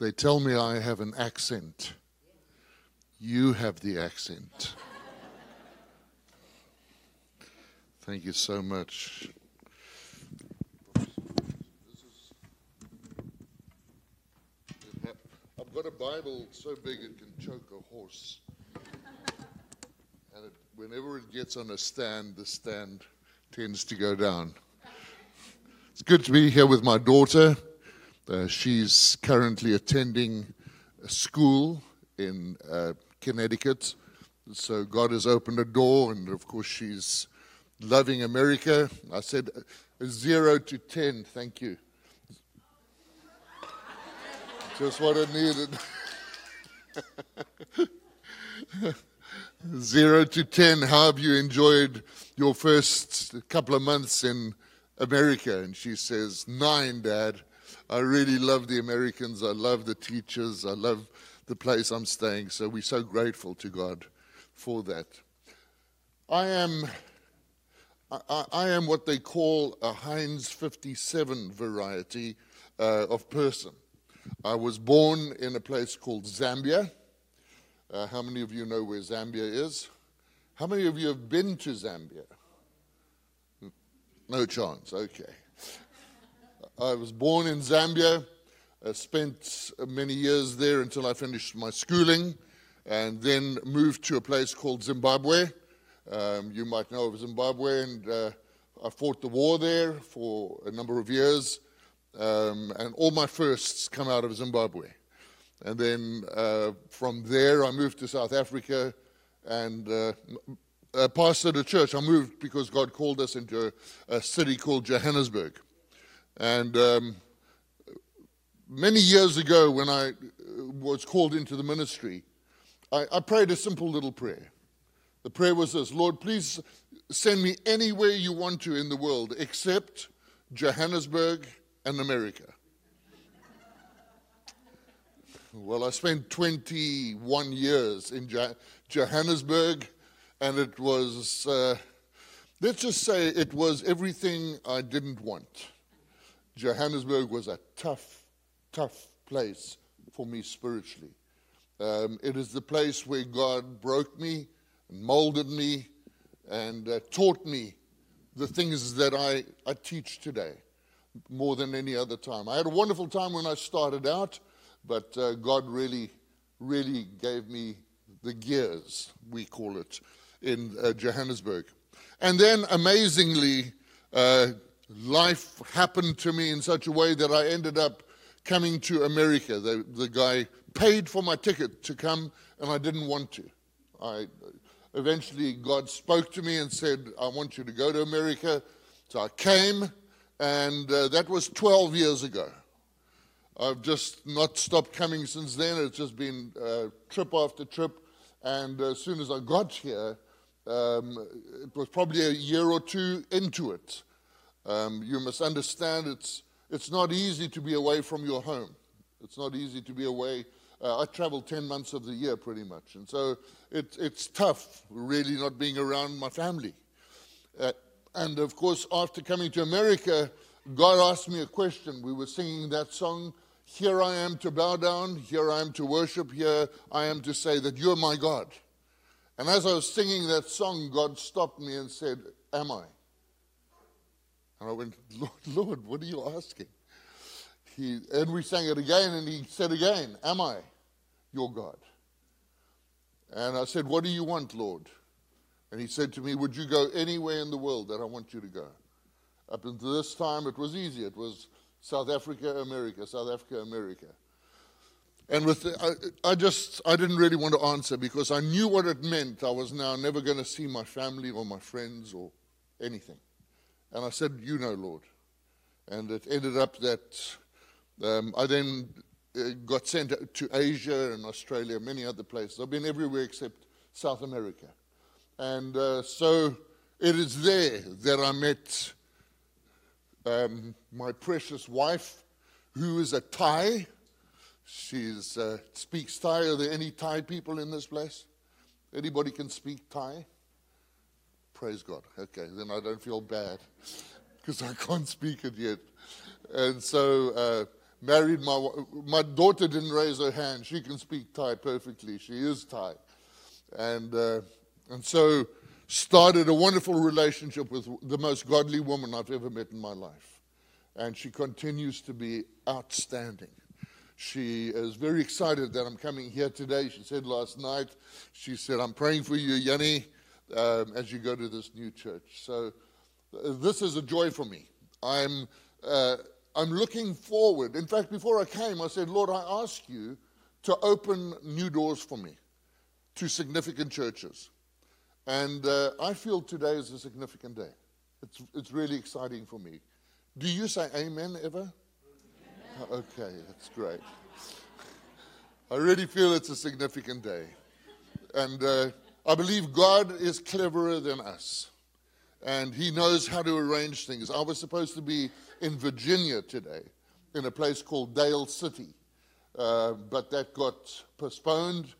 They tell me I have an accent. You have the accent. Thank you so much. I've got a Bible so big it can choke a horse. And it, whenever it gets on a stand, the stand tends to go down. It's good to be here with my daughter. Uh, she's currently attending a school in uh, Connecticut. So God has opened a door, and of course, she's loving America. I said uh, zero to ten, thank you. Just what I needed. zero to ten, how have you enjoyed your first couple of months in America? And she says, nine, Dad. I really love the Americans. I love the teachers. I love the place I'm staying. So we're so grateful to God for that. I am, I, I am what they call a Heinz 57 variety uh, of person. I was born in a place called Zambia. Uh, how many of you know where Zambia is? How many of you have been to Zambia? No chance, okay. I was born in Zambia, uh, spent many years there until I finished my schooling, and then moved to a place called Zimbabwe. Um, you might know of Zimbabwe, and uh, I fought the war there for a number of years, um, and all my firsts come out of Zimbabwe. And then uh, from there, I moved to South Africa and uh, uh, pastored a church. I moved because God called us into a, a city called Johannesburg. And um, many years ago, when I was called into the ministry, I, I prayed a simple little prayer. The prayer was this Lord, please send me anywhere you want to in the world except Johannesburg and America. Well, I spent 21 years in Johannesburg, and it was, uh, let's just say, it was everything I didn't want. Johannesburg was a tough, tough place for me spiritually. Um, it is the place where God broke me and molded me and uh, taught me the things that I, I teach today more than any other time. I had a wonderful time when I started out, but uh, God really, really gave me the gears, we call it, in uh, Johannesburg. And then, amazingly, uh, life happened to me in such a way that I ended up coming to America. The, the guy paid for my ticket to come, and I didn't want to. I eventually God spoke to me and said, "I want you to go to America." So I came, and uh, that was 12 years ago. I've just not stopped coming since then. It's just been uh, trip after trip, and as soon as I got here, um, it was probably a year or two into it. Um, you must understand it's, it's not easy to be away from your home. It's not easy to be away. Uh, I travel 10 months of the year pretty much. And so it, it's tough, really, not being around my family. Uh, and of course, after coming to America, God asked me a question. We were singing that song, Here I am to bow down, here I am to worship, here I am to say that you're my God. And as I was singing that song, God stopped me and said, Am I? And I went, Lord, Lord, what are you asking? He, and we sang it again, and he said again, Am I your God? And I said, What do you want, Lord? And he said to me, Would you go anywhere in the world that I want you to go? Up until this time, it was easy. It was South Africa, America, South Africa, America. And with the, I, I, just I didn't really want to answer because I knew what it meant. I was now never going to see my family or my friends or anything. And I said, You know, Lord. And it ended up that um, I then uh, got sent to Asia and Australia, many other places. I've been everywhere except South America. And uh, so it is there that I met um, my precious wife, who is a Thai. She uh, speaks Thai. Are there any Thai people in this place? Anybody can speak Thai? Praise God. Okay, then I don't feel bad because I can't speak it yet. And so, uh, married my my daughter didn't raise her hand. She can speak Thai perfectly. She is Thai, and uh, and so started a wonderful relationship with the most godly woman I've ever met in my life, and she continues to be outstanding. She is very excited that I'm coming here today. She said last night, she said, I'm praying for you, Yanni, um, as you go to this new church. So uh, this is a joy for me. I'm, uh, I'm looking forward. In fact, before I came, I said, Lord, I ask you to open new doors for me to significant churches. And uh, I feel today is a significant day. It's, it's really exciting for me. Do you say amen ever? Okay, that's great. I really feel it's a significant day. And uh, I believe God is cleverer than us. And He knows how to arrange things. I was supposed to be in Virginia today, in a place called Dale City. Uh, but that got postponed,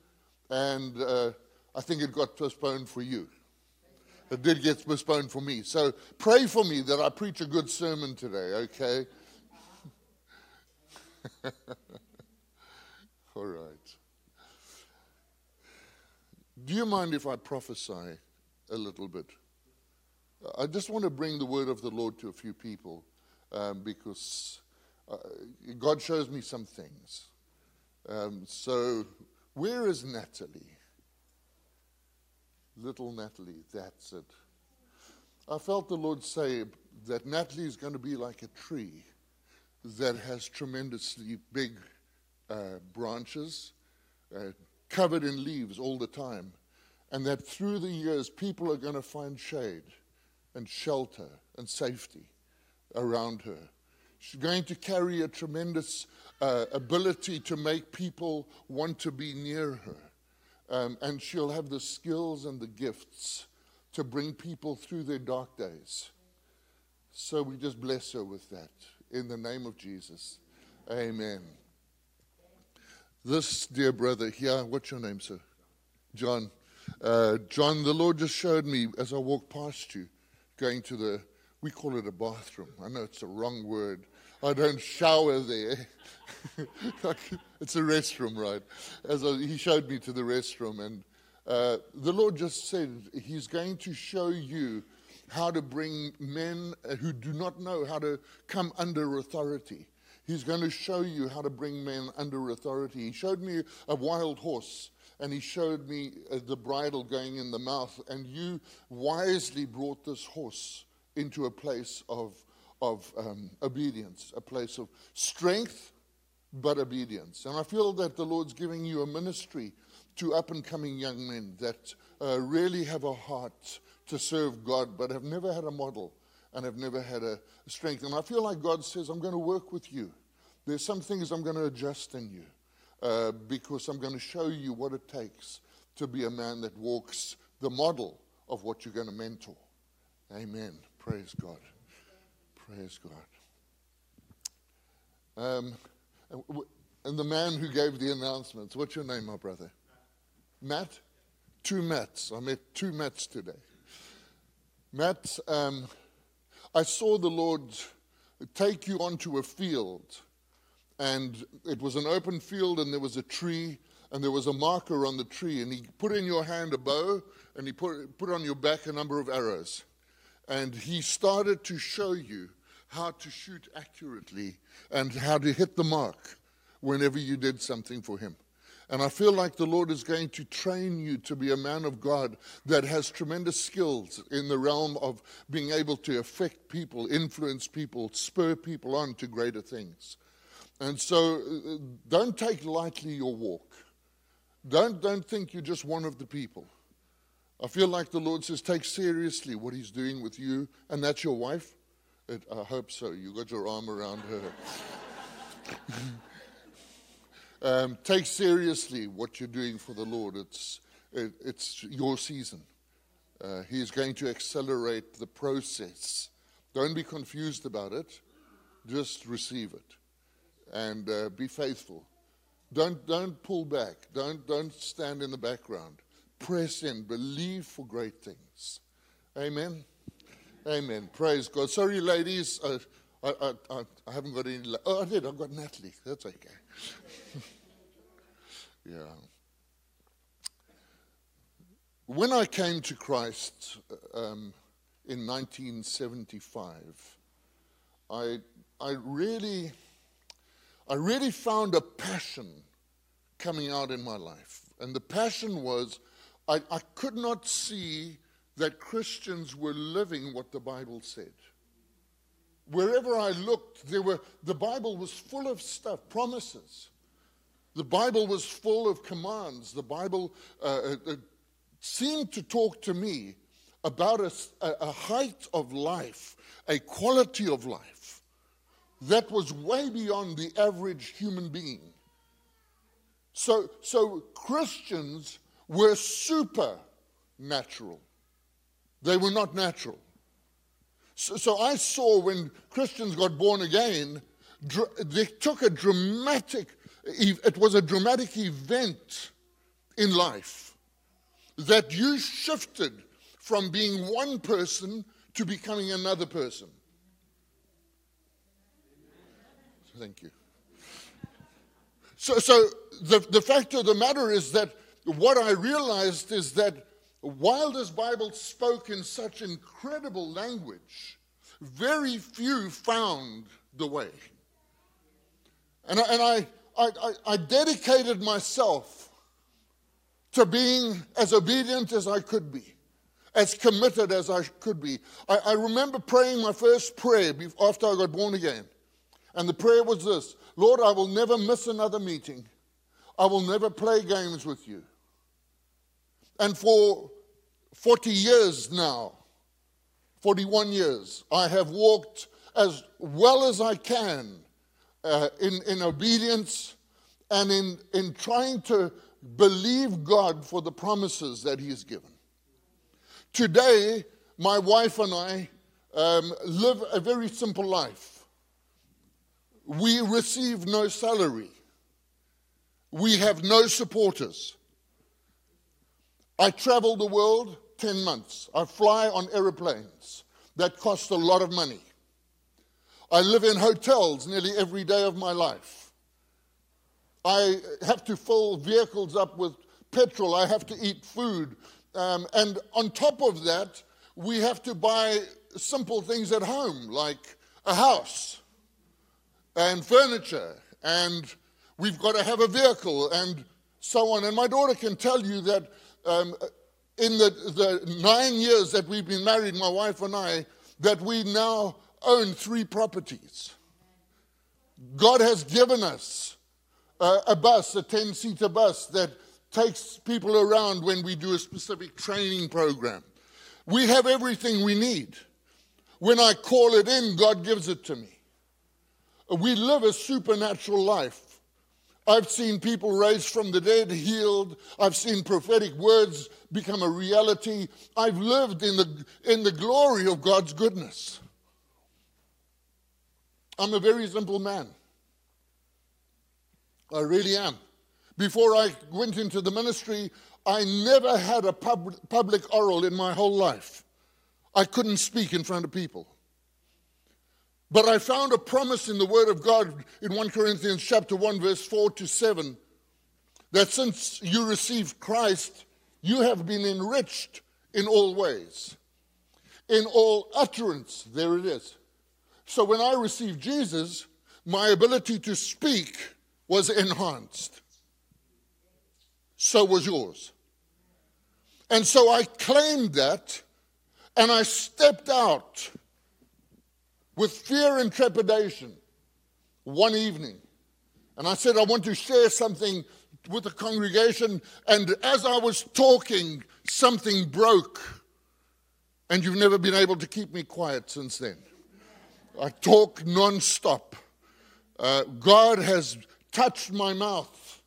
and uh, I think it got postponed for you. It did get postponed for me. So pray for me that I preach a good sermon today, okay? All right. Do you mind if I prophesy a little bit? I just want to bring the word of the Lord to a few people um, because uh, God shows me some things. Um, so, where is Natalie? Little Natalie, that's it. I felt the Lord say that Natalie is going to be like a tree that has tremendously big uh, branches, uh, covered in leaves all the time, and that through the years people are going to find shade and shelter and safety around her. She's going to carry a tremendous uh, ability to make people want to be near her. Um, and she'll have the skills and the gifts to bring people through their dark days. So we just bless her with that in the name of Jesus. Amen. This dear brother here, what's your name, sir? John. Uh, John, the Lord just showed me as I walked past you, going to the, we call it a bathroom. I know it's a wrong word. I don't shower there. it's a restroom, right? As I, he showed me to the restroom, and uh, the Lord just said He's going to show you how to bring men who do not know how to come under authority. He's going to show you how to bring men under authority. He showed me a wild horse and he showed me uh, the bridle going in the mouth. And you wisely brought this horse into a place of, of um, obedience, a place of strength, but obedience. And I feel that the Lord's giving you a ministry to up and coming young men that uh, really have a heart to serve God, but have never had a model and have never had a strength. And I feel like God says, I'm going to work with you. There's some things I'm going to adjust in you uh, because I'm going to show you what it takes to be a man that walks the model of what you're going to mentor. Amen. Praise God. Praise God. Um, and the man who gave the announcements, what's your name, my brother? Matt? Two Matts. I met two Matts today. Matt, um, I saw the Lord take you onto a field, and it was an open field, and there was a tree, and there was a marker on the tree, and He put in your hand a bow, and He put, put on your back a number of arrows. And He started to show you how to shoot accurately and how to hit the mark whenever you did something for Him. And I feel like the Lord is going to train you to be a man of God that has tremendous skills in the realm of being able to affect people, influence people, spur people on to greater things. And so uh, don't take lightly your walk. Don't, don't think you're just one of the people. I feel like the Lord says, take seriously what He's doing with you, and that's your wife. It, I hope so. You got your arm around her. Um, take seriously what you're doing for the Lord. It's, it, it's your season. Uh, he is going to accelerate the process. Don't be confused about it. Just receive it and uh, be faithful. Don't, don't pull back. Don't, don't stand in the background. Press in. Believe for great things. Amen. Amen. Praise God. Sorry, ladies. I, I, I, I haven't got any. Oh, I did. I've got Natalie. That's okay. Yeah. When I came to Christ um, in 1975, I, I really, I really found a passion coming out in my life. And the passion was I, I could not see that Christians were living what the Bible said. Wherever I looked, there were, the Bible was full of stuff, promises. The Bible was full of commands. The Bible uh, uh, seemed to talk to me about a, a height of life, a quality of life that was way beyond the average human being. So, so Christians were supernatural. They were not natural. So, so I saw when Christians got born again, dr- they took a dramatic, it was a dramatic event in life that you shifted from being one person to becoming another person. Thank you. So, so the, the fact of the matter is that what I realized is that while this Bible spoke in such incredible language, very few found the way. And I, and I, I, I dedicated myself to being as obedient as I could be, as committed as I could be. I, I remember praying my first prayer after I got born again. And the prayer was this Lord, I will never miss another meeting. I will never play games with you. And for 40 years now, 41 years, I have walked as well as I can uh, in, in obedience and in, in trying to believe God for the promises that He has given. Today, my wife and I um, live a very simple life. We receive no salary. We have no supporters. I travel the world 10 months. I fly on aeroplanes that cost a lot of money. I live in hotels nearly every day of my life. I have to fill vehicles up with petrol. I have to eat food. Um, and on top of that, we have to buy simple things at home, like a house and furniture, and we've got to have a vehicle and so on. And my daughter can tell you that um, in the, the nine years that we've been married, my wife and I, that we now own three properties. God has given us a bus, a 10 seater bus that takes people around when we do a specific training program. We have everything we need. When I call it in, God gives it to me. We live a supernatural life. I've seen people raised from the dead, healed. I've seen prophetic words become a reality. I've lived in the, in the glory of God's goodness. I'm a very simple man. I really am. Before I went into the ministry, I never had a pub, public oral in my whole life. I couldn't speak in front of people. But I found a promise in the Word of God in 1 Corinthians chapter 1, verse 4 to 7, that since you received Christ, you have been enriched in all ways. In all utterance, there it is. So when I received Jesus, my ability to speak was enhanced. So was yours. And so I claimed that and I stepped out with fear and trepidation one evening. And I said, I want to share something with the congregation. And as I was talking, something broke. And you've never been able to keep me quiet since then. I talk nonstop. Uh, God has touched my mouth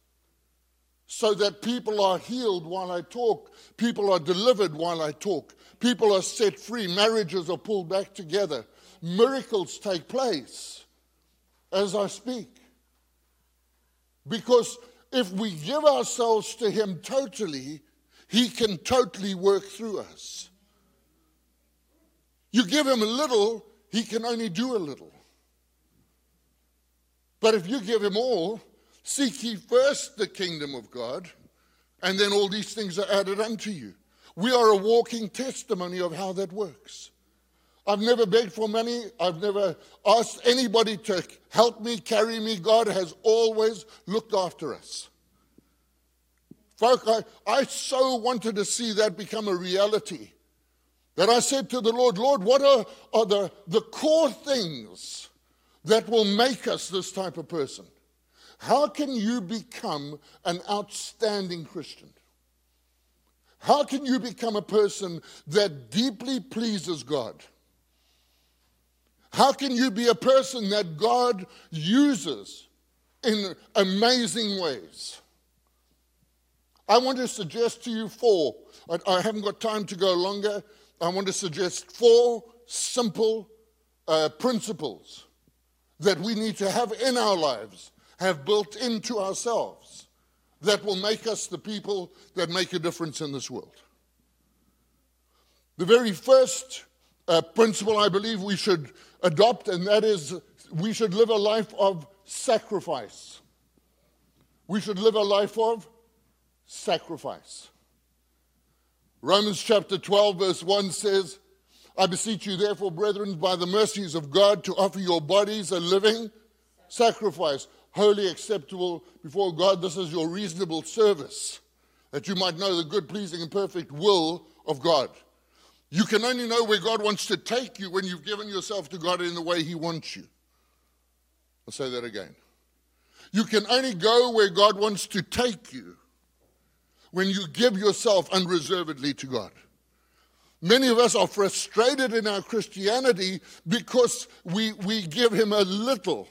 so that people are healed while I talk, people are delivered while I talk, people are set free, marriages are pulled back together miracles take place as I speak. Because if we give ourselves to Him totally, He can totally work through us. You give Him a little, He can only do a little. But if you give him all, seek ye first the kingdom of God, and then all these things are added unto you. We are a walking testimony of how that works. I've never begged for money. I've never asked anybody to help me, carry me. God has always looked after us. Folk, I, I so wanted to see that become a reality that I said to the Lord, Lord, what are, are the, the core things that will make us this type of person? How can you become an outstanding Christian? How can you become a person that deeply pleases God? How can you be a person that God uses in amazing ways? I want to suggest to you four. I, I haven't got time to go longer. I want to suggest four simple uh, principles that we need to have in our lives, have built into ourselves, that will make us the people that make a difference in this world. The very first uh, principle I believe we should adopt, and that is we should live a life of sacrifice. We should live a life of sacrifice. Romans chapter 12, verse 1 says, I beseech you, therefore, brethren, by the mercies of God, to offer your bodies a living sacrifice, wholly acceptable before God. This is your reasonable service, that you might know the good, pleasing, and perfect will of God. You can only know where God wants to take you when you've given yourself to God in the way He wants you. I'll say that again. You can only go where God wants to take you when you give yourself unreservedly to God. Many of us are frustrated in our Christianity because we, we give Him a little.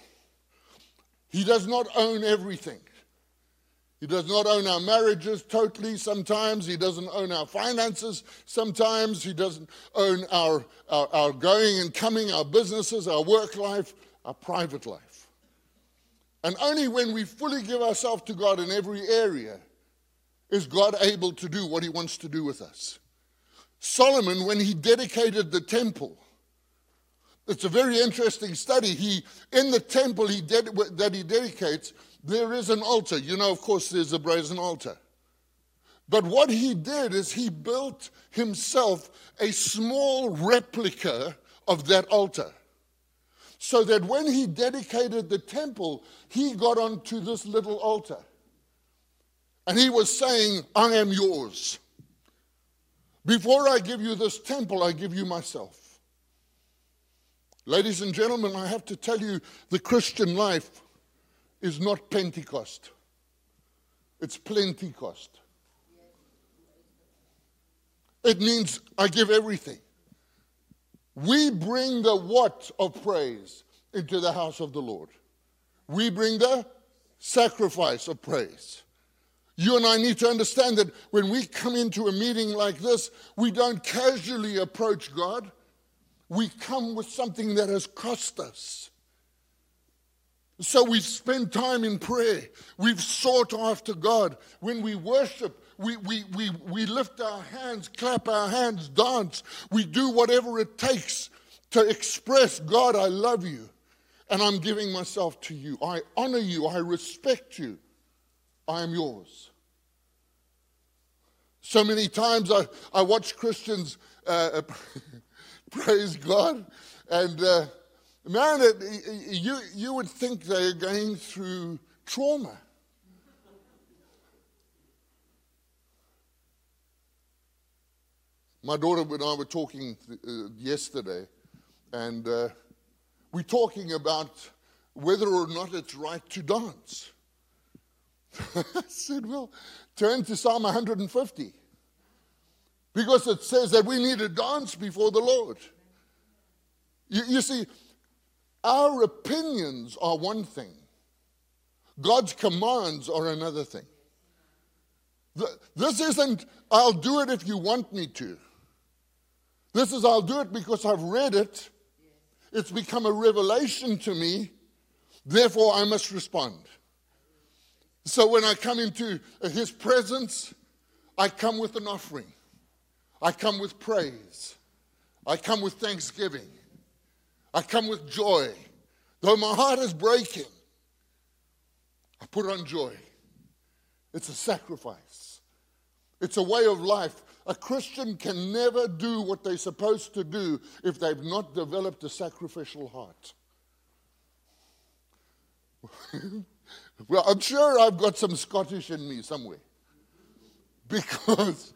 He does not own everything. He does not own our marriages totally sometimes. He doesn't own our finances sometimes. He doesn't own our, our, our, going and coming, our businesses, our work life, our private life. And only when we fully give ourselves to God in every area is God able to do what he wants to do with us. Solomon, when he dedicated the temple, it's a very interesting study. He, in the temple he ded- that he dedicates, there is an altar. You know, of course, there's a brazen altar. But what he did is he built himself a small replica of that altar. So that when he dedicated the temple, he got onto this little altar. And he was saying, I am yours. Before I give you this temple, I give you myself. Ladies and gentlemen, I have to tell you the Christian life is not Pentecost, it's plenty cost. It means I give everything. We bring the what of praise into the house of the Lord. We bring the sacrifice of praise. You and I need to understand that when we come into a meeting like this, we don't casually approach God. We come with something that has cost us. So we've spent time in prayer. We've sought after God. When we worship, we, we, we, we lift our hands, clap our hands, dance. We do whatever it takes to express, God, I love you. And I'm giving myself to you. I honor you. I respect you. I am yours. So many times I, I watch Christians uh, praise God, and uh, Man, you, you would think they're going through trauma. My daughter and I were talking uh, yesterday, and uh, we're talking about whether or not it's right to dance. I said, Well, turn to Psalm 150 because it says that we need to dance before the Lord. You, you see, our opinions are one thing, God's commands are another thing. This isn't, I'll do it if you want me to. This is, I'll do it because I've read it. It's become a revelation to me. Therefore, I must respond. So when I come into his presence, I come with an offering. I come with praise. I come with thanksgiving. I come with joy. Though my heart is breaking, I put on joy. It's a sacrifice, it's a way of life. A Christian can never do what they're supposed to do if they've not developed a sacrificial heart. well, I'm sure I've got some Scottish in me somewhere. Because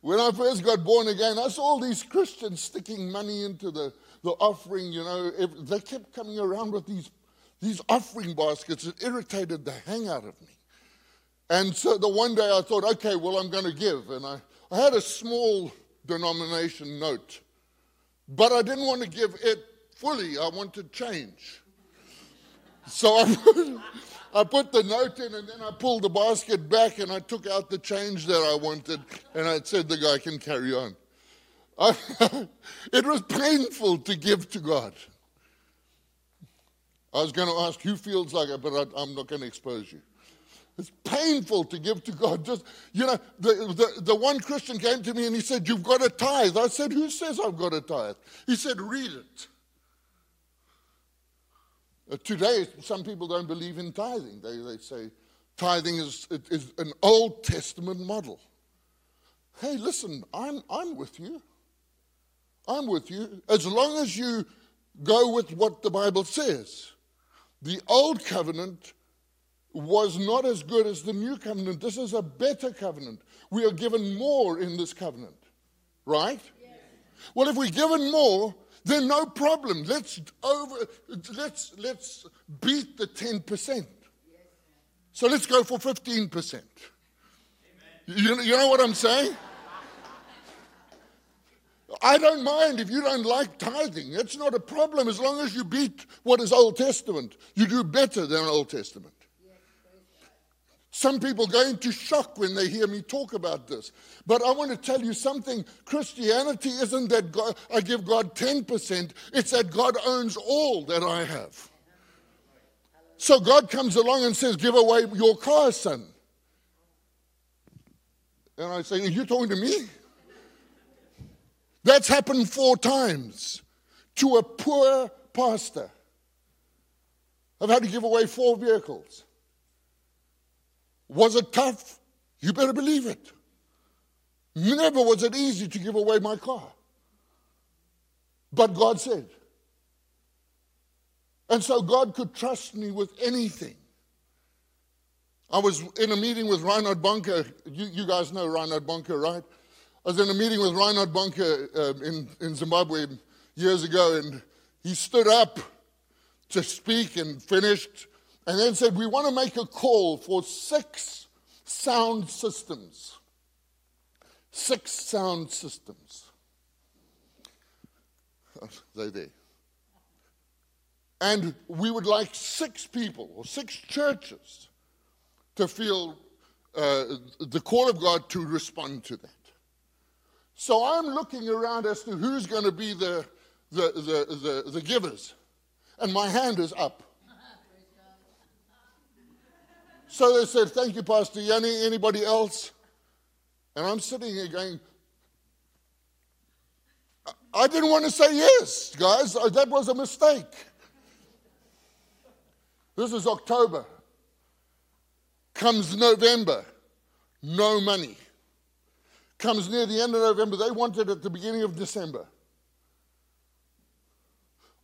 when I first got born again, I saw all these Christians sticking money into the, the offering, you know. They kept coming around with these, these offering baskets. It irritated the hang out of me. And so the one day I thought, okay, well, I'm going to give. And I, I had a small denomination note, but I didn't want to give it fully. I wanted change. So I put, I put the note in and then I pulled the basket back and I took out the change that I wanted and I said the guy can carry on. I, it was painful to give to God. I was going to ask who feels like it, but I, I'm not going to expose you. It's painful to give to God. Just, you know, the, the, the one Christian came to me and he said, You've got a tithe. I said, Who says I've got a tithe? He said, Read it. Uh, today, some people don't believe in tithing. They, they say tithing is, is an Old Testament model. Hey, listen, I'm, I'm with you. I'm with you. As long as you go with what the Bible says. The Old Covenant was not as good as the new covenant. This is a better covenant. We are given more in this covenant, right? Yes. Well, if we're given more, then no problem. Let's over let's let's beat the 10%. So let's go for 15%. You, you know what I'm saying? I don't mind if you don't like tithing. It's not a problem as long as you beat what is Old Testament. You do better than Old Testament. Some people go into shock when they hear me talk about this. But I want to tell you something Christianity isn't that God, I give God 10%, it's that God owns all that I have. So God comes along and says, Give away your car, son. And I say, Are you talking to me? That's happened four times to a poor pastor. I've had to give away four vehicles. Was it tough? You better believe it. Never was it easy to give away my car. But God said. And so God could trust me with anything. I was in a meeting with Reinhard Bonnke. You, you guys know Reinhard Bonnke, right? I was in a meeting with Reinhard Bonnke uh, in, in Zimbabwe years ago, and he stood up to speak and finished and then said, We want to make a call for six sound systems. Six sound systems. They there. And we would like six people or six churches to feel uh, the call of God to respond to that. So I'm looking around as to who's going to be the, the, the, the, the givers. And my hand is up. So they said, Thank you, Pastor Yanni. Anybody else? And I'm sitting here going, I didn't want to say yes, guys. That was a mistake. This is October. Comes November, no money. Comes near the end of November, they wanted at the beginning of December.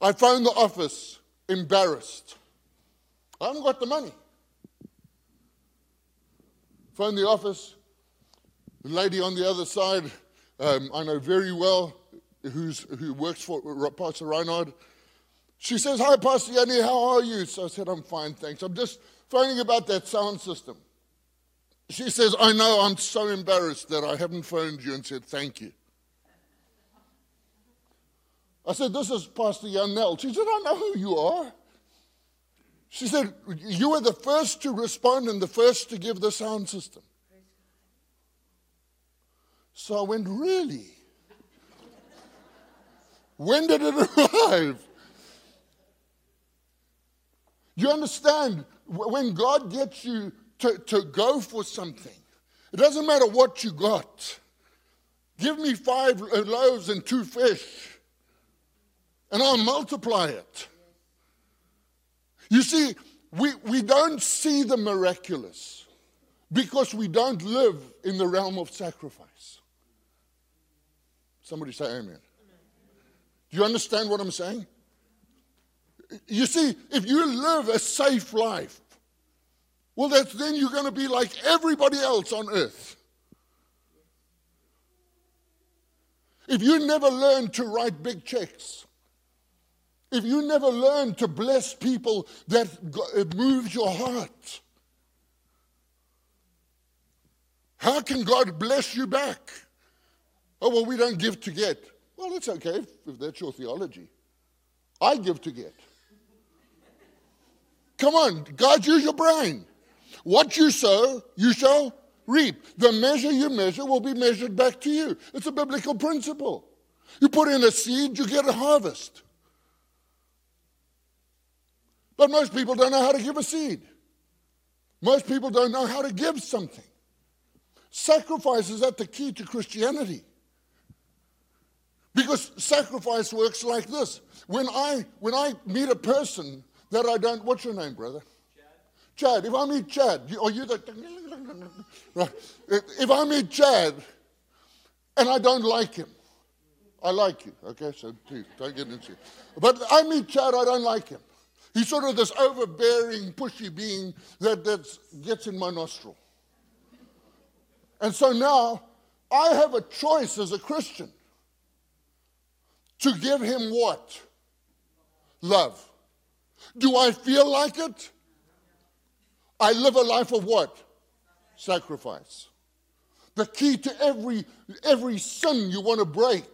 I phoned the office, embarrassed. I haven't got the money. Phone the office. The lady on the other side, um, I know very well, who's, who works for Pastor Reinhard. She says, Hi, Pastor Yanni, how are you? So I said, I'm fine, thanks. I'm just phoning about that sound system. She says, I know, I'm so embarrassed that I haven't phoned you and said thank you. I said, This is Pastor Yanel. She said, I know who you are. She said, You were the first to respond and the first to give the sound system. So I went, Really? when did it arrive? You understand? When God gets you to, to go for something, it doesn't matter what you got. Give me five loaves and two fish, and I'll multiply it. You see, we, we don't see the miraculous because we don't live in the realm of sacrifice. Somebody say amen. Do you understand what I'm saying? You see, if you live a safe life, well, that's, then you're going to be like everybody else on earth. If you never learn to write big checks, if you never learn to bless people that it moves your heart, how can God bless you back? Oh, well, we don't give to get. Well, that's okay if, if that's your theology. I give to get. Come on, God, use your brain. What you sow, you shall reap. The measure you measure will be measured back to you. It's a biblical principle. You put in a seed, you get a harvest. But most people don't know how to give a seed. Most people don't know how to give something. Sacrifice is at the key to Christianity. Because sacrifice works like this. When I when I meet a person that I don't what's your name, brother? Chad. Chad. If I meet Chad, or you oh, the if I meet Chad and I don't like him, I like you, okay? So please don't get into it. But I meet Chad, I don't like him. He's sort of this overbearing, pushy being that, that gets in my nostril. And so now I have a choice as a Christian to give him what? Love. Do I feel like it? I live a life of what? Sacrifice. The key to every, every sin you want to break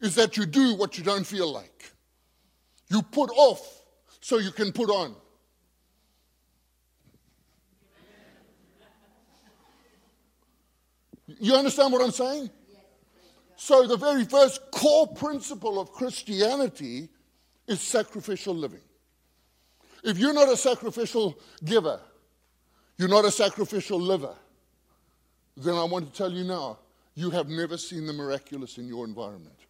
is that you do what you don't feel like. You put off so you can put on. You understand what I'm saying? So, the very first core principle of Christianity is sacrificial living. If you're not a sacrificial giver, you're not a sacrificial liver, then I want to tell you now, you have never seen the miraculous in your environment.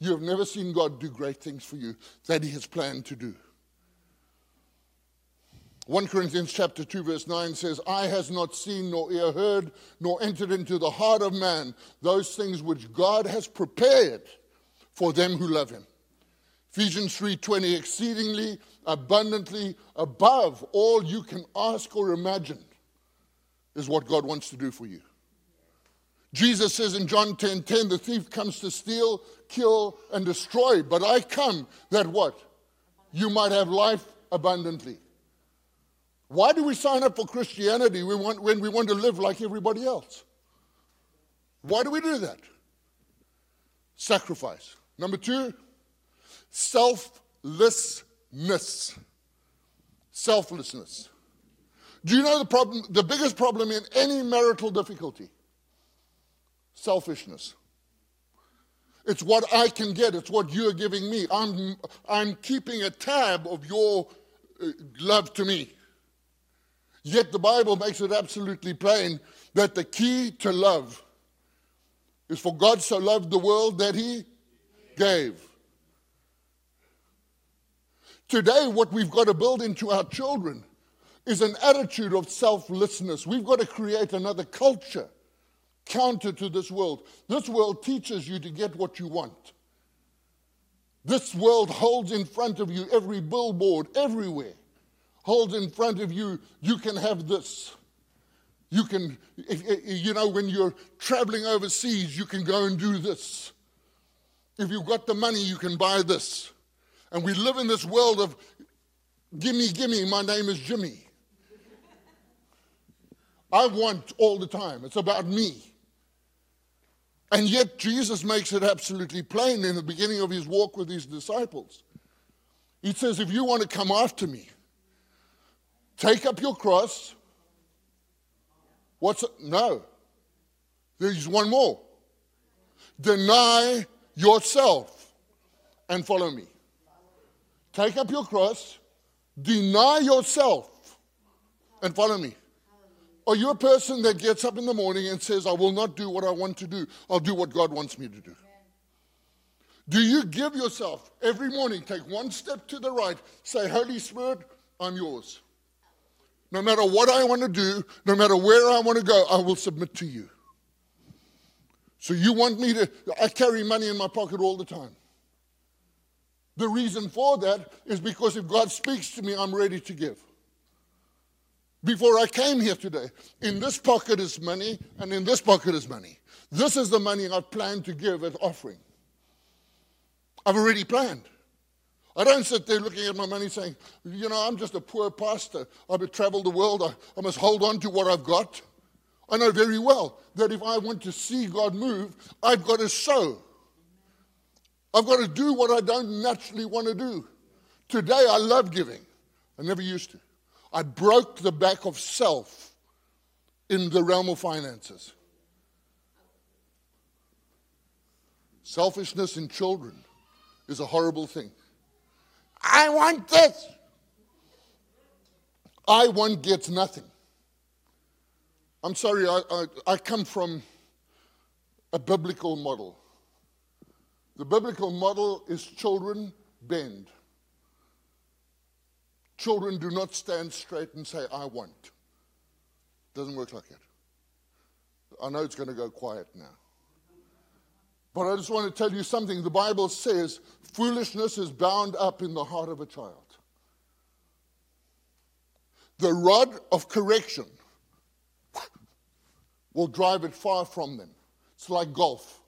You have never seen God do great things for you that He has planned to do. 1 Corinthians chapter 2 verse 9 says, Eye has not seen nor ear heard nor entered into the heart of man those things which God has prepared for them who love him. Ephesians 3:20 exceedingly abundantly above all you can ask or imagine is what God wants to do for you. Jesus says in John 10:10 10, 10, the thief comes to steal, kill and destroy, but I come that what? You might have life abundantly. Why do we sign up for Christianity when we want to live like everybody else? Why do we do that? Sacrifice. Number two, selflessness. Selflessness. Do you know the problem? The biggest problem in any marital difficulty? Selfishness. It's what I can get, it's what you're giving me. I'm, I'm keeping a tab of your uh, love to me. Yet the Bible makes it absolutely plain that the key to love is for God so loved the world that he gave. Today, what we've got to build into our children is an attitude of selflessness. We've got to create another culture counter to this world. This world teaches you to get what you want. This world holds in front of you every billboard, everywhere holds in front of you, you can have this. You can, you know, when you're traveling overseas, you can go and do this. If you've got the money, you can buy this. And we live in this world of gimme, gimme, my name is Jimmy. I want all the time. It's about me. And yet, Jesus makes it absolutely plain in the beginning of his walk with his disciples. He says, If you want to come after me, Take up your cross. What's? No. There's one more. Deny yourself and follow me. Take up your cross, deny yourself, and follow me. Are you a person that gets up in the morning and says, I will not do what I want to do, I'll do what God wants me to do? Do you give yourself every morning, take one step to the right, say, Holy Spirit, I'm yours. No matter what I want to do, no matter where I want to go, I will submit to you. So you want me to, I carry money in my pocket all the time. The reason for that is because if God speaks to me, I'm ready to give. Before I came here today, in this pocket is money, and in this pocket is money. This is the money I've planned to give as offering. I've already planned. I don't sit there looking at my money saying, you know, I'm just a poor pastor. I've traveled the world. I, I must hold on to what I've got. I know very well that if I want to see God move, I've got to sow. I've got to do what I don't naturally want to do. Today, I love giving. I never used to. I broke the back of self in the realm of finances. Selfishness in children is a horrible thing. I want this. I want gets nothing. I'm sorry, I, I, I come from a biblical model. The biblical model is children bend. Children do not stand straight and say, I want. Doesn't work like that. I know it's going to go quiet now. But I just want to tell you something. The Bible says foolishness is bound up in the heart of a child. The rod of correction will drive it far from them. It's like golf.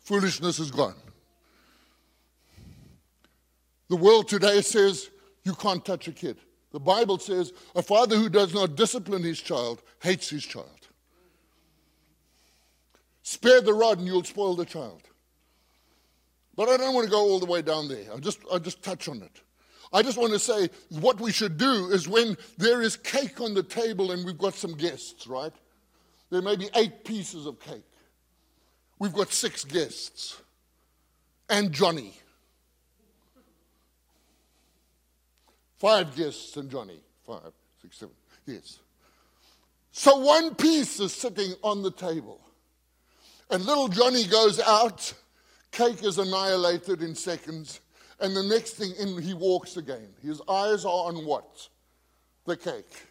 Foolishness is gone. The world today says you can't touch a kid. The Bible says a father who does not discipline his child hates his child. Spare the rod and you'll spoil the child. But I don't want to go all the way down there. I'll just, I'll just touch on it. I just want to say what we should do is when there is cake on the table and we've got some guests, right? There may be eight pieces of cake. We've got six guests. And Johnny. Five guests and Johnny. Five, six, seven. Yes. So one piece is sitting on the table. And little Johnny goes out, cake is annihilated in seconds, and the next thing in, he walks again. His eyes are on what? The cake.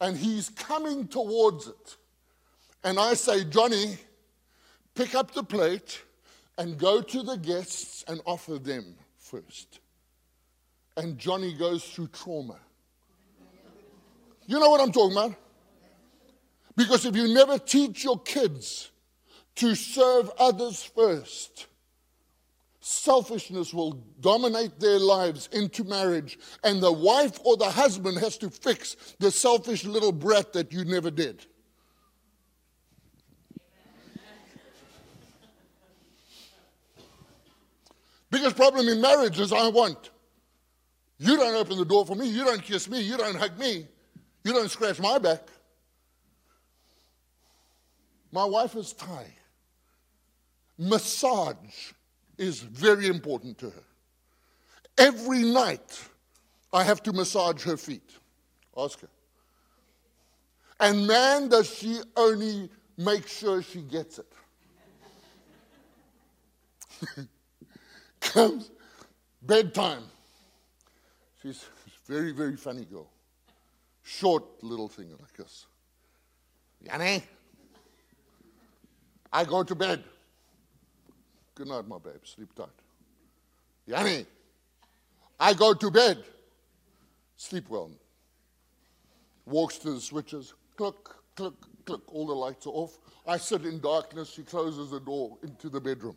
And he's coming towards it. And I say, Johnny, pick up the plate and go to the guests and offer them first. And Johnny goes through trauma. You know what I'm talking about? Because if you never teach your kids to serve others first. Selfishness will dominate their lives into marriage, and the wife or the husband has to fix the selfish little brat that you never did. Biggest problem in marriage is I want. You don't open the door for me. You don't kiss me. You don't hug me. You don't scratch my back. My wife is Thai massage is very important to her. Every night, I have to massage her feet. Ask her. And man, does she only make sure she gets it. Comes bedtime. She's a very, very funny girl. Short little thing like this. Yanni, I go to bed. Good night, my babe. Sleep tight. Yanni, I go to bed. Sleep well. Walks to the switches. Click, click, click. All the lights are off. I sit in darkness. She closes the door into the bedroom.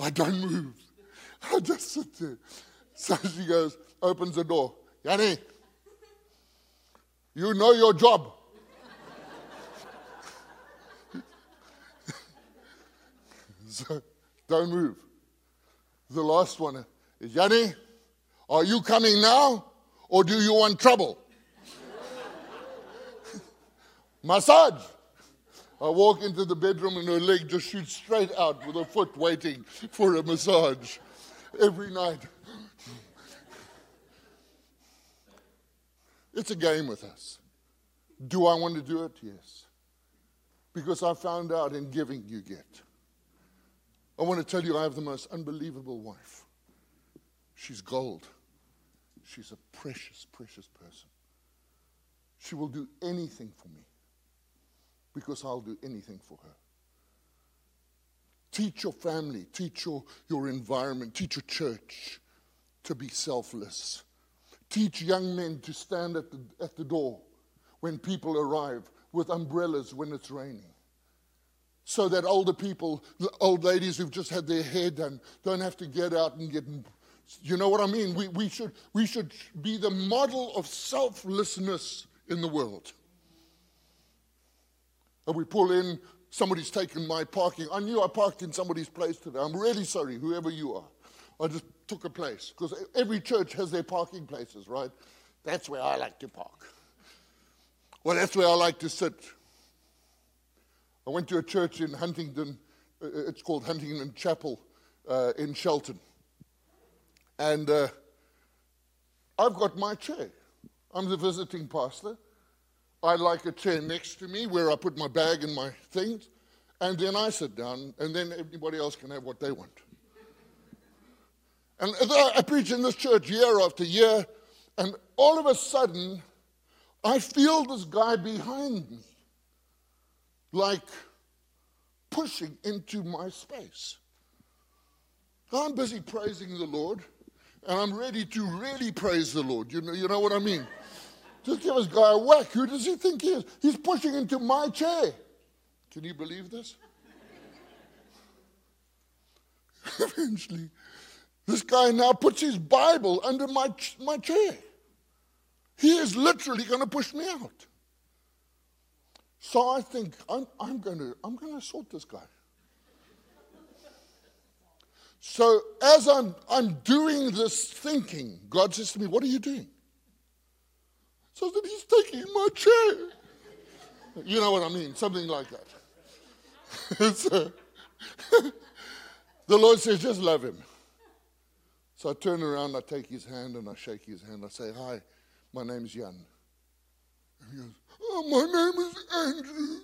I don't move. I just sit there. So she goes, opens the door. Yanni, you know your job. So don't move. The last one is Yanni, are you coming now or do you want trouble? Massage. I walk into the bedroom and her leg just shoots straight out with her foot waiting for a massage every night. It's a game with us. Do I want to do it? Yes. Because I found out in giving you get. I want to tell you, I have the most unbelievable wife. She's gold. She's a precious, precious person. She will do anything for me because I'll do anything for her. Teach your family, teach your, your environment, teach your church to be selfless. Teach young men to stand at the, at the door when people arrive with umbrellas when it's raining. So that older people, old ladies who've just had their hair done, don't have to get out and get. You know what I mean? We, we, should, we should be the model of selflessness in the world. And we pull in, somebody's taken my parking. I knew I parked in somebody's place today. I'm really sorry, whoever you are. I just took a place because every church has their parking places, right? That's where I like to park. Well, that's where I like to sit. I went to a church in Huntington. Uh, it's called Huntington Chapel uh, in Shelton. And uh, I've got my chair. I'm the visiting pastor. I like a chair next to me where I put my bag and my things, and then I sit down, and then everybody else can have what they want. And I preach in this church year after year, and all of a sudden, I feel this guy behind me, like pushing into my space. I'm busy praising the Lord, and I'm ready to really praise the Lord. You know, you know what I mean? Just give this guy a whack. Who does he think he is? He's pushing into my chair. Can you believe this? Eventually, this guy now puts his Bible under my, my chair. He is literally going to push me out. So I think I'm, I'm going to I'm going to sort this guy. So as I'm, I'm doing this thinking, God says to me, What are you doing? So he's taking my chair. You know what I mean? Something like that. so, the Lord says, Just love him. So I turn around, I take his hand, and I shake his hand. I say, Hi, my name's Jan. And he goes, Oh, my name is Andrew.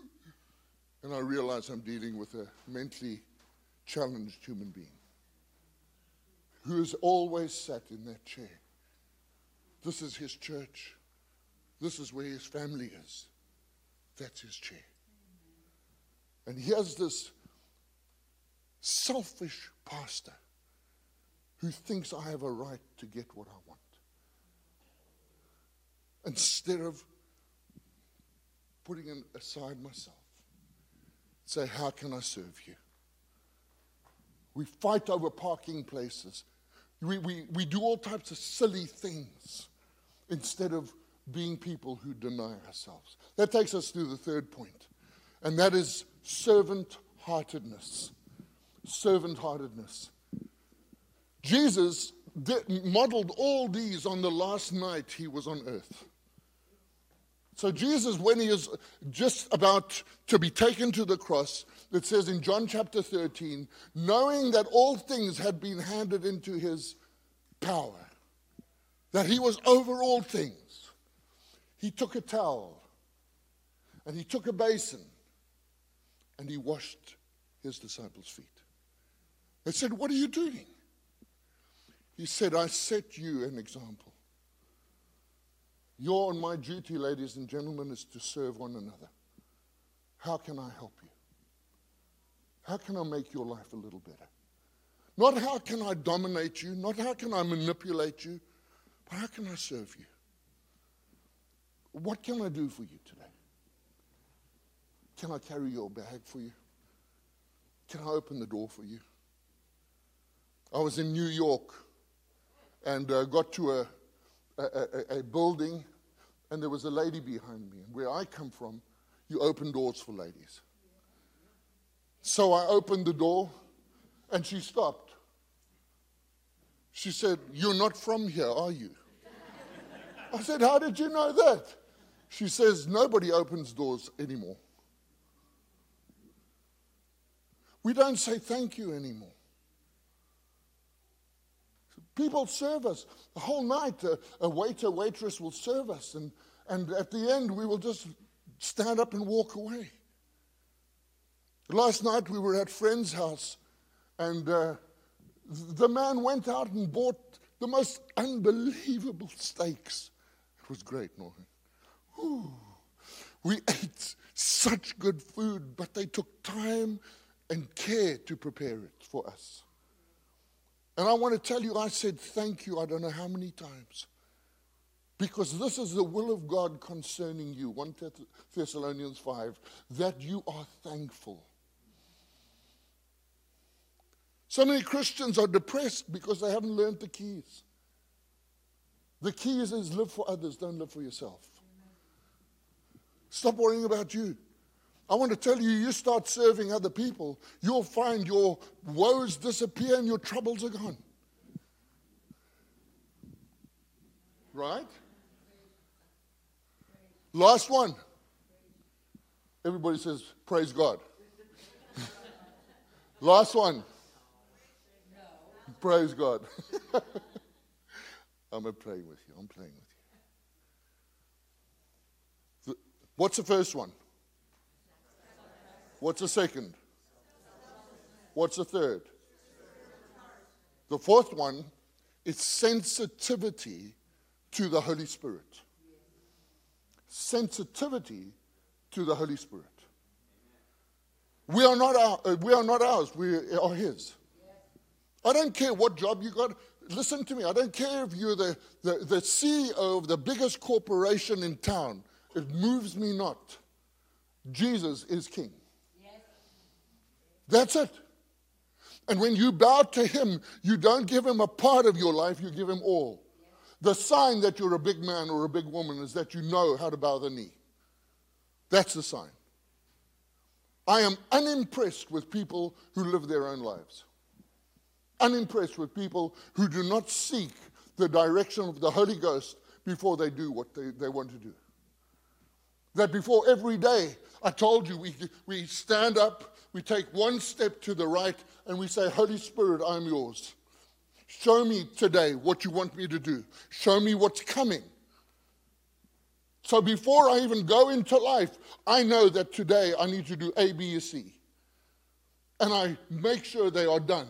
And I realize I'm dealing with a mentally challenged human being who has always sat in that chair. This is his church. This is where his family is. That's his chair. And he has this selfish pastor who thinks I have a right to get what I want. Instead of putting aside myself, say, How can I serve you? We fight over parking places. We, we, we do all types of silly things instead of being people who deny ourselves. That takes us to the third point, and that is servant heartedness. Servant heartedness. Jesus modeled all these on the last night he was on earth. So, Jesus, when he is just about to be taken to the cross, it says in John chapter 13, knowing that all things had been handed into his power, that he was over all things, he took a towel and he took a basin and he washed his disciples' feet. They said, What are you doing? He said, I set you an example. Your and my duty, ladies and gentlemen, is to serve one another. How can I help you? How can I make your life a little better? Not how can I dominate you, not how can I manipulate you, but how can I serve you? What can I do for you today? Can I carry your bag for you? Can I open the door for you? I was in New York and uh, got to a, a, a, a building, and there was a lady behind me. And where I come from, you open doors for ladies. So I opened the door, and she stopped. She said, You're not from here, are you? I said, How did you know that? She says, Nobody opens doors anymore. We don't say thank you anymore. People serve us. The whole night, a, a waiter, waitress will serve us. And, and at the end, we will just stand up and walk away. Last night, we were at friend's house, And uh, the man went out and bought the most unbelievable steaks. It was great, Norman. Ooh. We ate such good food, but they took time and care to prepare it for us. And I want to tell you, I said thank you, I don't know how many times. Because this is the will of God concerning you, 1 Thessalonians 5, that you are thankful. So many Christians are depressed because they haven't learned the keys. The keys is live for others, don't live for yourself. Stop worrying about you. I want to tell you, you start serving other people, you'll find your woes disappear and your troubles are gone. Right? Last one. Everybody says, Praise God. Last one. Praise God. I'm playing with you. I'm playing with you. What's the first one? What's the second? What's the third? The fourth one is sensitivity to the Holy Spirit. Sensitivity to the Holy Spirit. We are not, our, uh, we are not ours, we are His. I don't care what job you got. Listen to me. I don't care if you're the, the, the CEO of the biggest corporation in town. It moves me not. Jesus is King. That's it. And when you bow to Him, you don't give Him a part of your life, you give Him all. The sign that you're a big man or a big woman is that you know how to bow the knee. That's the sign. I am unimpressed with people who live their own lives. Unimpressed with people who do not seek the direction of the Holy Ghost before they do what they, they want to do. That before every day, I told you, we, we stand up, we take one step to the right, and we say, Holy Spirit, I'm yours. Show me today what you want me to do. Show me what's coming. So before I even go into life, I know that today I need to do A, B, or C. And I make sure they are done.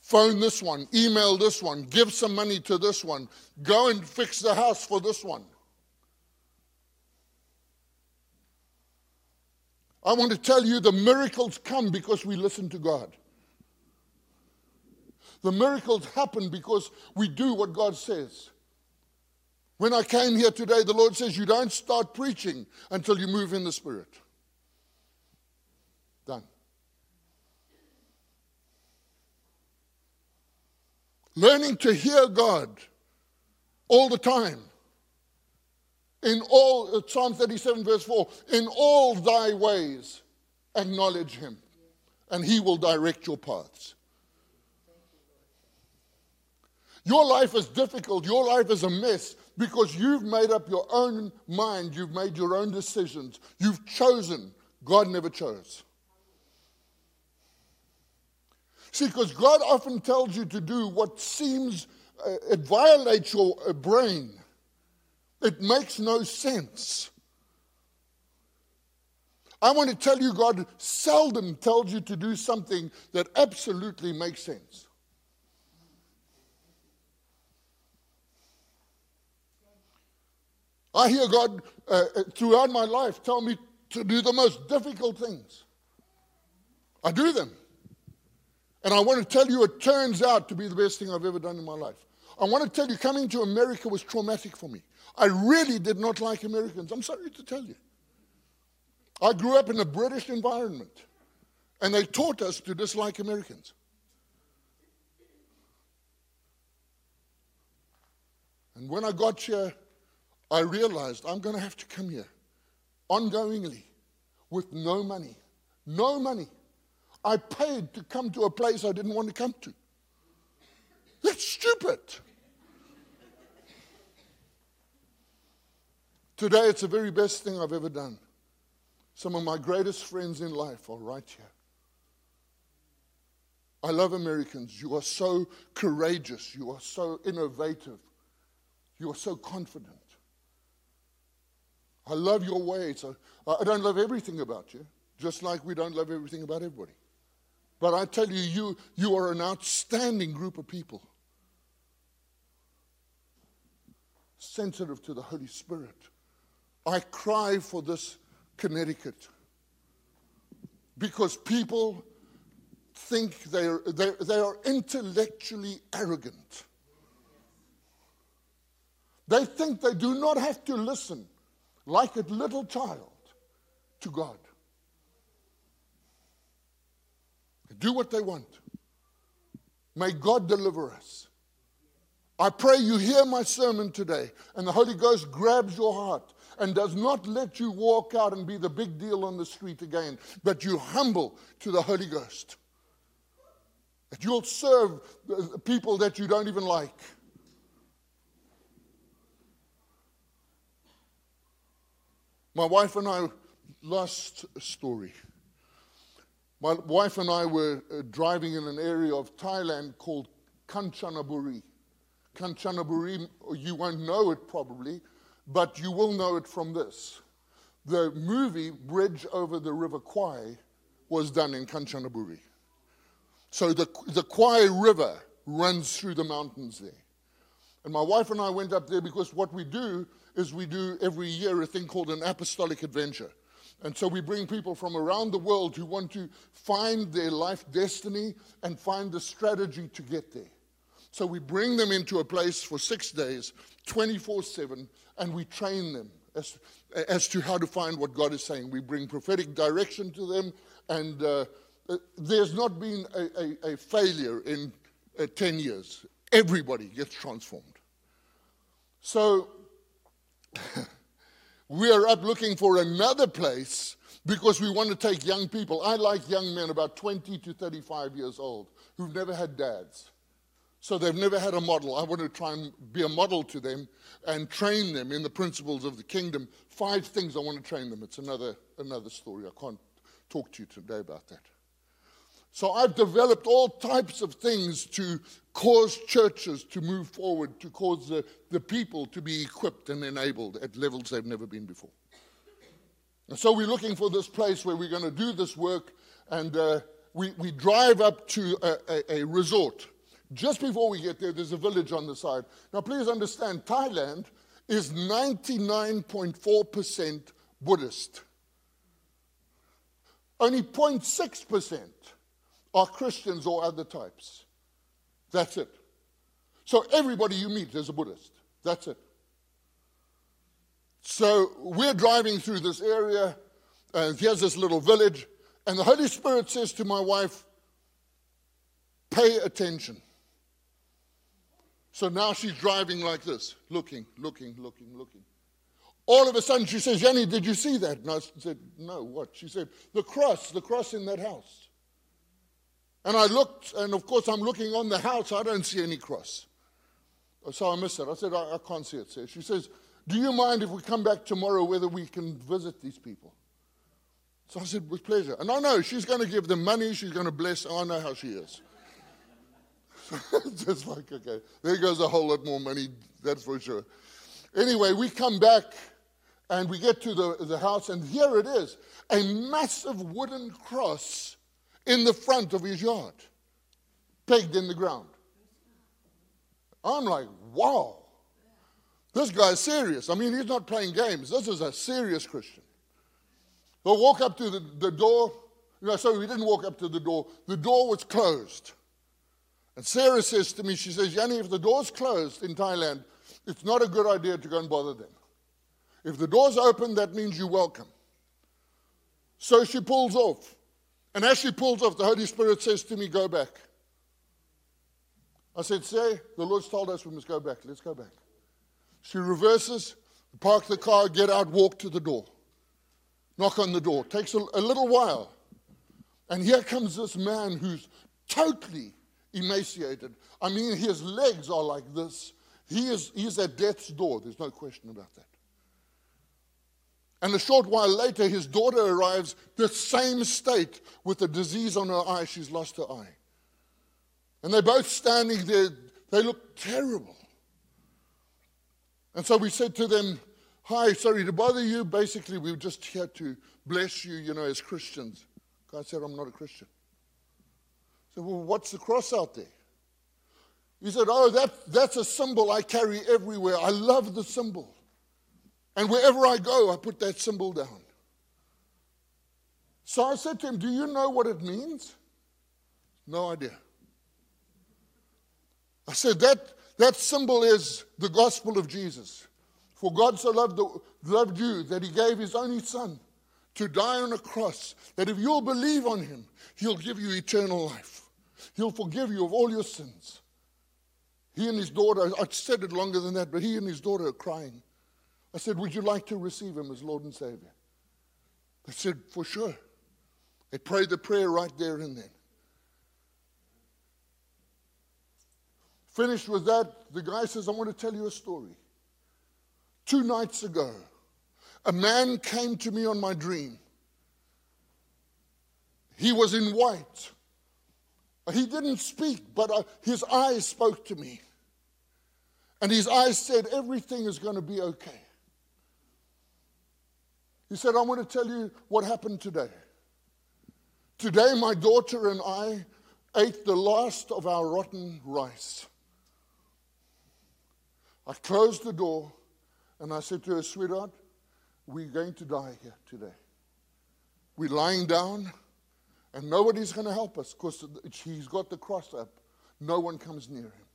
Phone this one, email this one, give some money to this one, go and fix the house for this one. I want to tell you the miracles come because we listen to God. The miracles happen because we do what God says. When I came here today, the Lord says, You don't start preaching until you move in the Spirit. Done. Learning to hear God all the time in all, uh, Psalm 37, verse 4, in all thy ways acknowledge him, and he will direct your paths. Your life is difficult, your life is a mess because you've made up your own mind, you've made your own decisions, you've chosen. God never chose. See, because God often tells you to do what seems, uh, it violates your uh, brain. It makes no sense. I want to tell you, God seldom tells you to do something that absolutely makes sense. I hear God uh, uh, throughout my life tell me to do the most difficult things. I do them. And I want to tell you, it turns out to be the best thing I've ever done in my life. I want to tell you, coming to America was traumatic for me. I really did not like Americans. I'm sorry to tell you. I grew up in a British environment, and they taught us to dislike Americans. And when I got here, I realized I'm going to have to come here ongoingly with no money. No money. I paid to come to a place I didn't want to come to. That's stupid. Today, it's the very best thing I've ever done. Some of my greatest friends in life are right here. I love Americans. You are so courageous. You are so innovative. You are so confident. I love your ways. I don't love everything about you, just like we don't love everything about everybody. But I tell you, you, you are an outstanding group of people. Sensitive to the Holy Spirit. I cry for this Connecticut because people think they're, they're, they are intellectually arrogant. They think they do not have to listen like a little child to God. do what they want. May God deliver us. I pray you hear my sermon today and the Holy Ghost grabs your heart and does not let you walk out and be the big deal on the street again, but you humble to the Holy Ghost. That you'll serve people that you don't even like. My wife and I lost a story. My wife and I were uh, driving in an area of Thailand called Kanchanaburi. Kanchanaburi, you won't know it probably, but you will know it from this. The movie Bridge Over the River Kwai was done in Kanchanaburi. So the, the Kwai River runs through the mountains there. And my wife and I went up there because what we do is we do every year a thing called an apostolic adventure. And so we bring people from around the world who want to find their life destiny and find the strategy to get there. So we bring them into a place for six days, 24 7, and we train them as, as to how to find what God is saying. We bring prophetic direction to them, and uh, uh there's not been a, a, a failure in uh, 10 years. Everybody gets transformed. So we are up looking for another place because we want to take young people. I like young men about 20 to 35 years old who've never had dads. So they've never had a model. I want to try and be a model to them and train them in the principles of the kingdom. Five things I want to train them. It's another, another story. I can't talk to you today about that. So I've developed all types of things to cause churches to move forward, to cause the, the people to be equipped and enabled at levels they've never been before. And so we're looking for this place where we're going to do this work, and uh, we, we drive up to a, a, a resort just before we get there, there's a village on the side. Now, please understand, Thailand is 99.4% Buddhist. Only 0.6% are Christians or other types. That's it. So everybody you meet is a Buddhist. That's it. So we're driving through this area, and here's this little village, and the Holy Spirit says to my wife, Pay attention. So now she's driving like this, looking, looking, looking, looking. All of a sudden she says, Jenny, did you see that? And I said, No, what? She said, The cross, the cross in that house. And I looked, and of course I'm looking on the house, I don't see any cross. So I missed it. I said, I, I can't see it. sir. She says, Do you mind if we come back tomorrow whether we can visit these people? So I said, With pleasure. And I know she's going to give them money, she's going to bless. I know how she is. Just like, okay, there goes a whole lot more money, that's for sure. Anyway, we come back and we get to the, the house, and here it is a massive wooden cross in the front of his yard, pegged in the ground. I'm like, wow, this guy's serious. I mean, he's not playing games. This is a serious Christian. So walk up to the, the door. No, sorry, we didn't walk up to the door. The door was closed. And Sarah says to me, she says, Yanni, if the door's closed in Thailand, it's not a good idea to go and bother them. If the door's open, that means you're welcome. So she pulls off. And as she pulls off, the Holy Spirit says to me, Go back. I said, Say, the Lord's told us we must go back. Let's go back. She reverses, park the car, get out, walk to the door. Knock on the door. Takes a, a little while. And here comes this man who's totally emaciated. I mean, his legs are like this. He is he's at death's door. There's no question about that. And a short while later, his daughter arrives, the same state with a disease on her eye. She's lost her eye. And they're both standing there. They look terrible. And so we said to them, Hi, sorry to bother you. Basically, we are just here to bless you, you know, as Christians. God said, I'm not a Christian. Said, Well, what's the cross out there? He said, Oh, that, that's a symbol I carry everywhere. I love the symbol. And wherever I go, I put that symbol down. So I said to him, Do you know what it means? No idea. I said, That, that symbol is the gospel of Jesus. For God so loved, the, loved you that he gave his only son to die on a cross, that if you'll believe on him, he'll give you eternal life. He'll forgive you of all your sins. He and his daughter, I said it longer than that, but he and his daughter are crying. I said, Would you like to receive him as Lord and Savior? They said, For sure. They prayed the prayer right there and then. Finished with that, the guy says, I want to tell you a story. Two nights ago, a man came to me on my dream. He was in white. He didn't speak, but uh, his eyes spoke to me. And his eyes said, Everything is going to be okay. He said, I want to tell you what happened today. Today, my daughter and I ate the last of our rotten rice. I closed the door and I said to her, Sweetheart, we're going to die here today. We're lying down and nobody's going to help us because he's got the cross up. No one comes near him.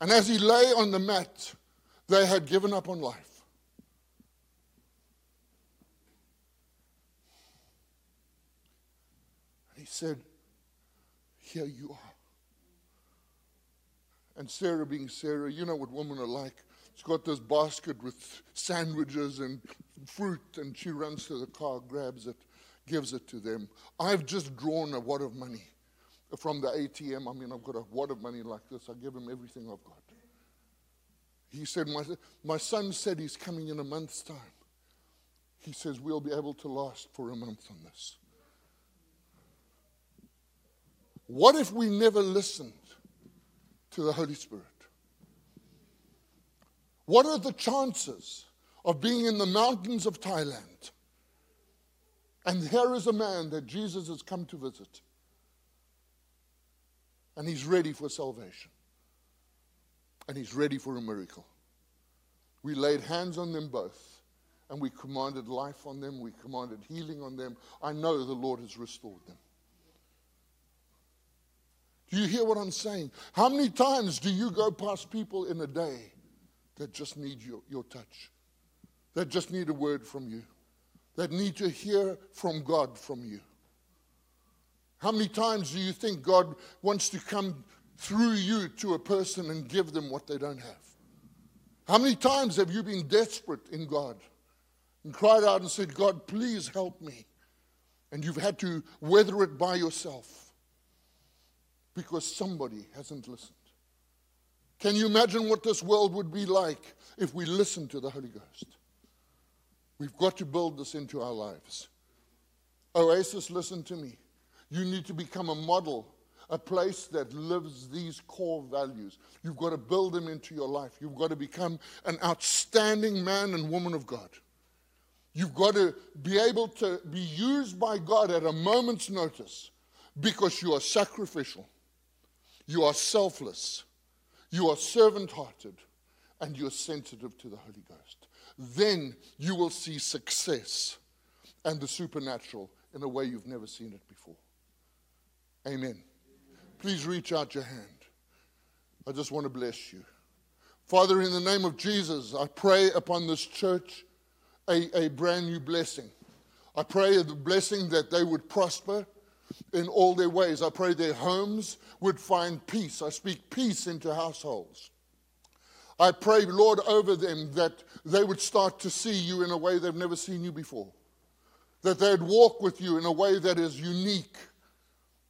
And as he lay on the mat, they had given up on life. And he said, Here you are. And Sarah, being Sarah, you know what women are like. She's got this basket with sandwiches and fruit, and she runs to the car, grabs it, gives it to them. I've just drawn a wad of money from the ATM. I mean, I've got a wad of money like this. I give him everything I've got. He said, my, my son said he's coming in a month's time. He says, We'll be able to last for a month on this. What if we never listened to the Holy Spirit? What are the chances of being in the mountains of Thailand? And here is a man that Jesus has come to visit. And he's ready for salvation. And he's ready for a miracle. We laid hands on them both. And we commanded life on them. We commanded healing on them. I know the Lord has restored them. Do you hear what I'm saying? How many times do you go past people in a day that just need your, your touch, that just need a word from you, that need to hear from God from you? How many times do you think God wants to come through you to a person and give them what they don't have? How many times have you been desperate in God and cried out and said, God, please help me? And you've had to weather it by yourself because somebody hasn't listened. Can you imagine what this world would be like if we listened to the Holy Ghost? We've got to build this into our lives. Oasis, listen to me. You need to become a model, a place that lives these core values. You've got to build them into your life. You've got to become an outstanding man and woman of God. You've got to be able to be used by God at a moment's notice because you are sacrificial. You are selfless. You are servant hearted. And you're sensitive to the Holy Ghost. Then you will see success and the supernatural in a way you've never seen it before. Amen. Please reach out your hand. I just want to bless you. Father, in the name of Jesus, I pray upon this church a, a brand new blessing. I pray the blessing that they would prosper in all their ways. I pray their homes would find peace. I speak peace into households. I pray, Lord, over them that they would start to see you in a way they've never seen you before. That they'd walk with you in a way that is unique.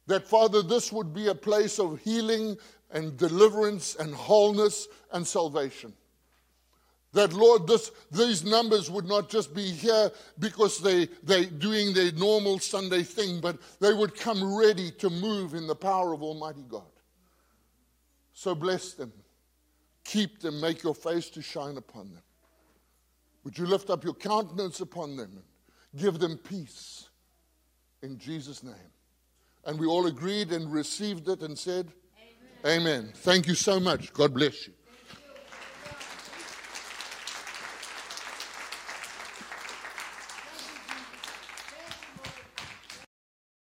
That, Father, this would be a place of healing and deliverance and wholeness and salvation. That, Lord, this, these numbers would not just be here because they, they're doing their normal Sunday thing, but they would come ready to move in the power of Almighty God. So bless them. Keep them. Make your face to shine upon them. Would you lift up your countenance upon them and give them peace in Jesus' name? And we all agreed and received it and said, Amen. Amen. Thank you so much. God bless you.